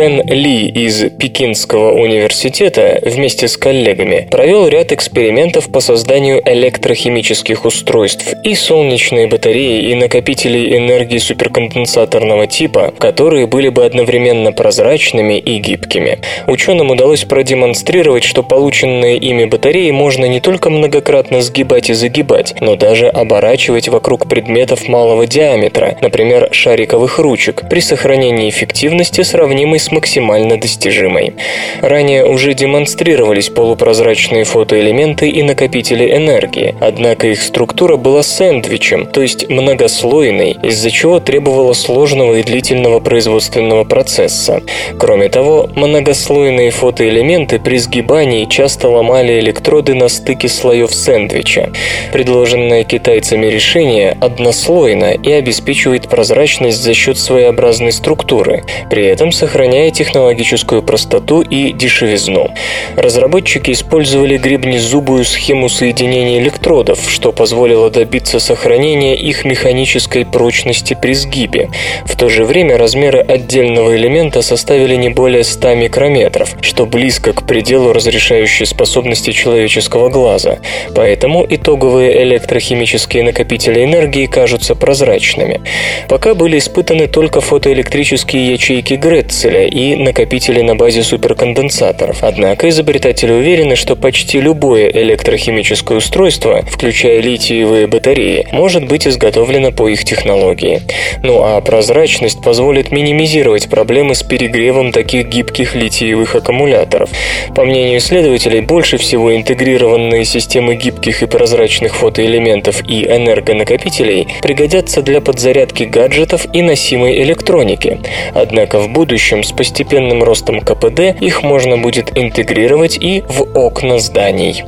Хэн Ли из Пекинского университета вместе с коллегами провел ряд экспериментов по созданию электрохимических устройств и солнечные батареи и накопителей энергии суперконденсаторного типа, которые были бы одновременно прозрачными и гибкими. Ученым удалось продемонстрировать, что полученные ими батареи можно не только многократно сгибать и загибать, но даже оборачивать вокруг предметов малого диаметра, например, шариковых ручек, при сохранении эффективности, сравнимой с максимально достижимой. Ранее уже демонстрировались полупрозрачные фотоэлементы и накопители энергии, однако их структура была сэндвичем, то есть многослойной, из-за чего требовала сложного и длительного производственного процесса. Кроме того, многослойные фотоэлементы при сгибании часто ломали электроды на стыке слоев сэндвича. Предложенное китайцами решение однослойно и обеспечивает прозрачность за счет своеобразной структуры, при этом сохраняя сохраняя технологическую простоту и дешевизну. Разработчики использовали гребнезубую схему соединения электродов, что позволило добиться сохранения их механической прочности при сгибе. В то же время размеры отдельного элемента составили не более 100 микрометров, что близко к пределу разрешающей способности человеческого глаза. Поэтому итоговые электрохимические накопители энергии кажутся прозрачными. Пока были испытаны только фотоэлектрические ячейки Гретцеля и накопители на базе суперконденсаторов. Однако изобретатели уверены, что почти любое электрохимическое устройство, включая литиевые батареи, может быть изготовлено по их технологии. Ну а прозрачность позволит минимизировать проблемы с перегревом таких гибких литиевых аккумуляторов. По мнению исследователей, больше всего интегрированные системы гибких и прозрачных фотоэлементов и энергонакопителей пригодятся для подзарядки гаджетов и носимой электроники. Однако в будущем с постепенным ростом КПД их можно будет интегрировать и в окна зданий.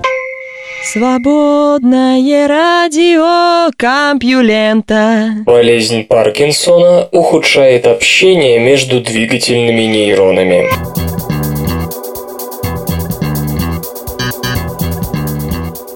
Свободное радио Компьюлента. Болезнь Паркинсона ухудшает общение между двигательными нейронами.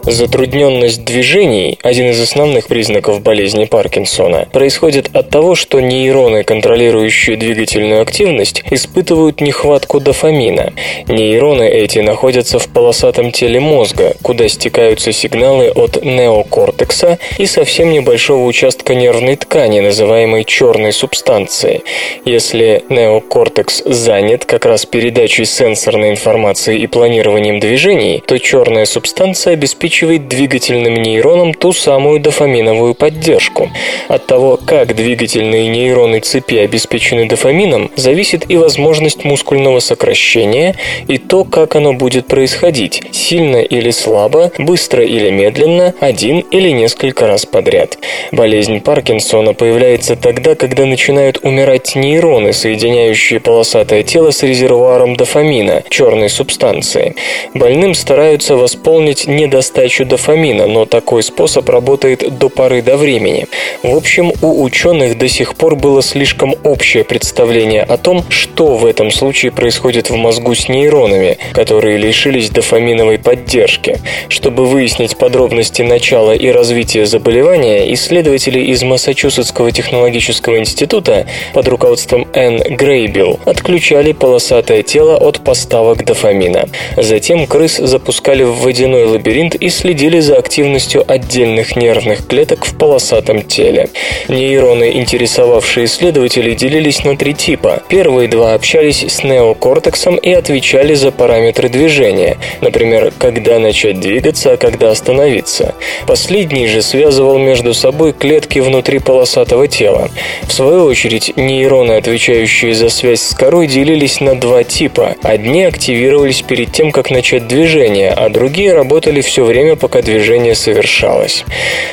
Затрудненность движений, один из основных признаков болезни Паркинсона, происходит от того, что нейроны, контролирующие двигательную активность, испытывают нехватку дофамина. Нейроны эти находятся в полосатом теле мозга, куда стекаются сигналы от неокортекса и совсем небольшого участка нервной ткани, называемой черной субстанцией. Если неокортекс занят как раз передачей сенсорной информации и планированием движений, то черная субстанция обеспечивает обеспечивает двигательным нейронам ту самую дофаминовую поддержку. От того, как двигательные нейроны цепи обеспечены дофамином, зависит и возможность мускульного сокращения, и то, как оно будет происходить – сильно или слабо, быстро или медленно, один или несколько раз подряд. Болезнь Паркинсона появляется тогда, когда начинают умирать нейроны, соединяющие полосатое тело с резервуаром дофамина, черной субстанции. Больным стараются восполнить недостаточность передачу дофамина, но такой способ работает до поры до времени. В общем, у ученых до сих пор было слишком общее представление о том, что в этом случае происходит в мозгу с нейронами, которые лишились дофаминовой поддержки. Чтобы выяснить подробности начала и развития заболевания, исследователи из Массачусетского технологического института под руководством Энн Грейбил отключали полосатое тело от поставок дофамина. Затем крыс запускали в водяной лабиринт и следили за активностью отдельных нервных клеток в полосатом теле. Нейроны, интересовавшие исследователей, делились на три типа. Первые два общались с неокортексом и отвечали за параметры движения, например, когда начать двигаться, а когда остановиться. Последний же связывал между собой клетки внутри полосатого тела. В свою очередь, нейроны, отвечающие за связь с корой, делились на два типа. Одни активировались перед тем, как начать движение, а другие работали все время время, пока движение совершалось.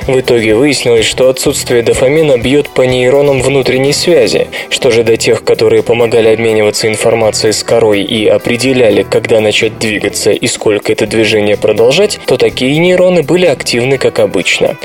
В итоге выяснилось, что отсутствие дофамина бьет по нейронам внутренней связи. Что же до тех, которые помогали обмениваться информацией с корой и определяли, когда начать двигаться и сколько это движение продолжать, то такие нейроны были активны, как обычно.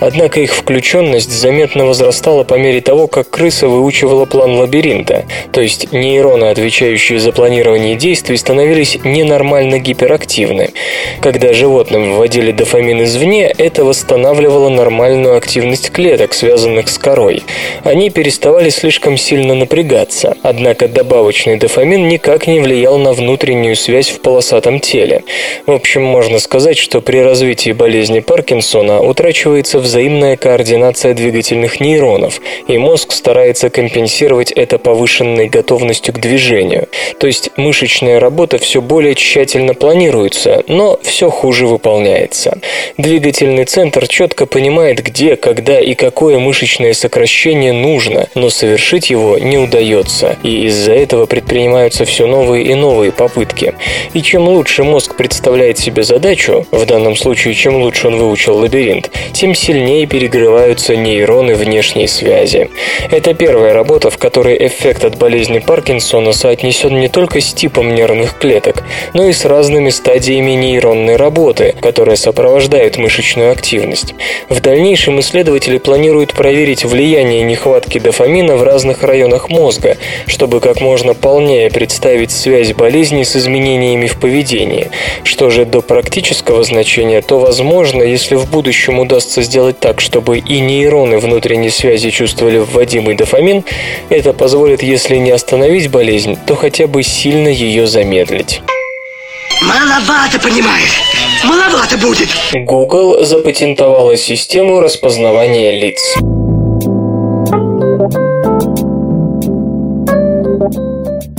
Однако их включенность заметно возрастала по мере того, как крыса выучивала план лабиринта, то есть нейроны, отвечающие за планирование действий, становились ненормально гиперактивны. Когда животным вводили выводили дофамин извне, это восстанавливало нормальную активность клеток, связанных с корой. Они переставали слишком сильно напрягаться, однако добавочный дофамин никак не влиял на внутреннюю связь в полосатом теле. В общем, можно сказать, что при развитии болезни Паркинсона утрачивается взаимная координация двигательных нейронов, и мозг старается компенсировать это повышенной готовностью к движению. То есть мышечная работа все более тщательно планируется, но все хуже выполняется меняется. Двигательный центр четко понимает, где, когда и какое мышечное сокращение нужно, но совершить его не удается, и из-за этого предпринимаются все новые и новые попытки. И чем лучше мозг представляет себе задачу, в данном случае чем лучше он выучил лабиринт, тем сильнее перегреваются нейроны внешней связи. Это первая работа, в которой эффект от болезни Паркинсона соотнесен не только с типом нервных клеток, но и с разными стадиями нейронной работы, которая которые сопровождают мышечную активность. В дальнейшем исследователи планируют проверить влияние нехватки дофамина в разных районах мозга, чтобы как можно полнее представить связь болезни с изменениями в поведении. Что же до практического значения, то возможно, если в будущем удастся сделать так, чтобы и нейроны внутренней связи чувствовали вводимый дофамин, это позволит, если не остановить болезнь, то хотя бы сильно ее замедлить. Маловато, понимаешь? Маловато будет. Google запатентовала систему распознавания лиц.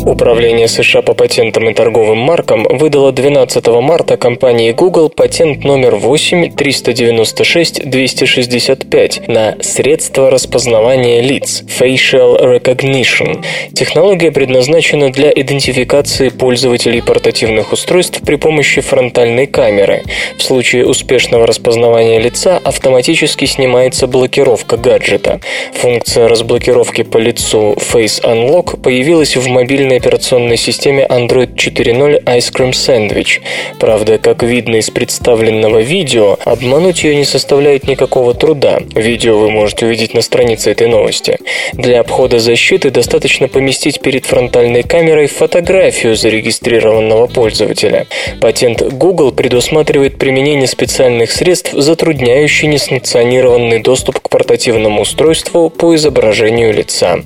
Управление США по патентам и торговым маркам выдало 12 марта компании Google патент номер 8 396 265 на средство распознавания лиц Facial Recognition. Технология предназначена для идентификации пользователей портативных устройств при помощи фронтальной камеры. В случае успешного распознавания лица автоматически снимается блокировка гаджета. Функция разблокировки по лицу Face Unlock появилась в мобильной операционной системе Android 4.0 Ice Cream Sandwich. Правда, как видно из представленного видео, обмануть ее не составляет никакого труда. Видео вы можете увидеть на странице этой новости. Для обхода защиты достаточно поместить перед фронтальной камерой фотографию зарегистрированного пользователя. Патент Google предусматривает применение специальных средств, затрудняющих несанкционированный доступ к портативному устройству по изображению лица.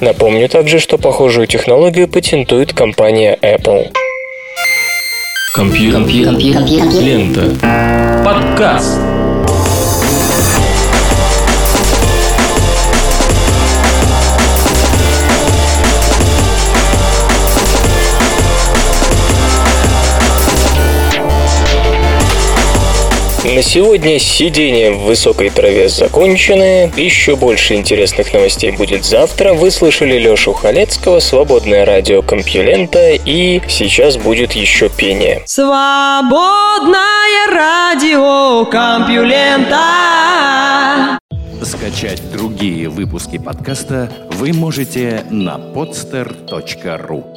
Напомню также, что похожую технологию патентует компания Apple. Компьютер. Компьютер. Лента. Подкаст. На сегодня сидение в высокой траве закончено. Еще больше интересных новостей будет завтра. Вы слышали Лешу Халецкого, свободное радио Компьюлента и сейчас будет еще пение. Свободное радио Компьюлента. Скачать другие выпуски подкаста вы можете на podster.ru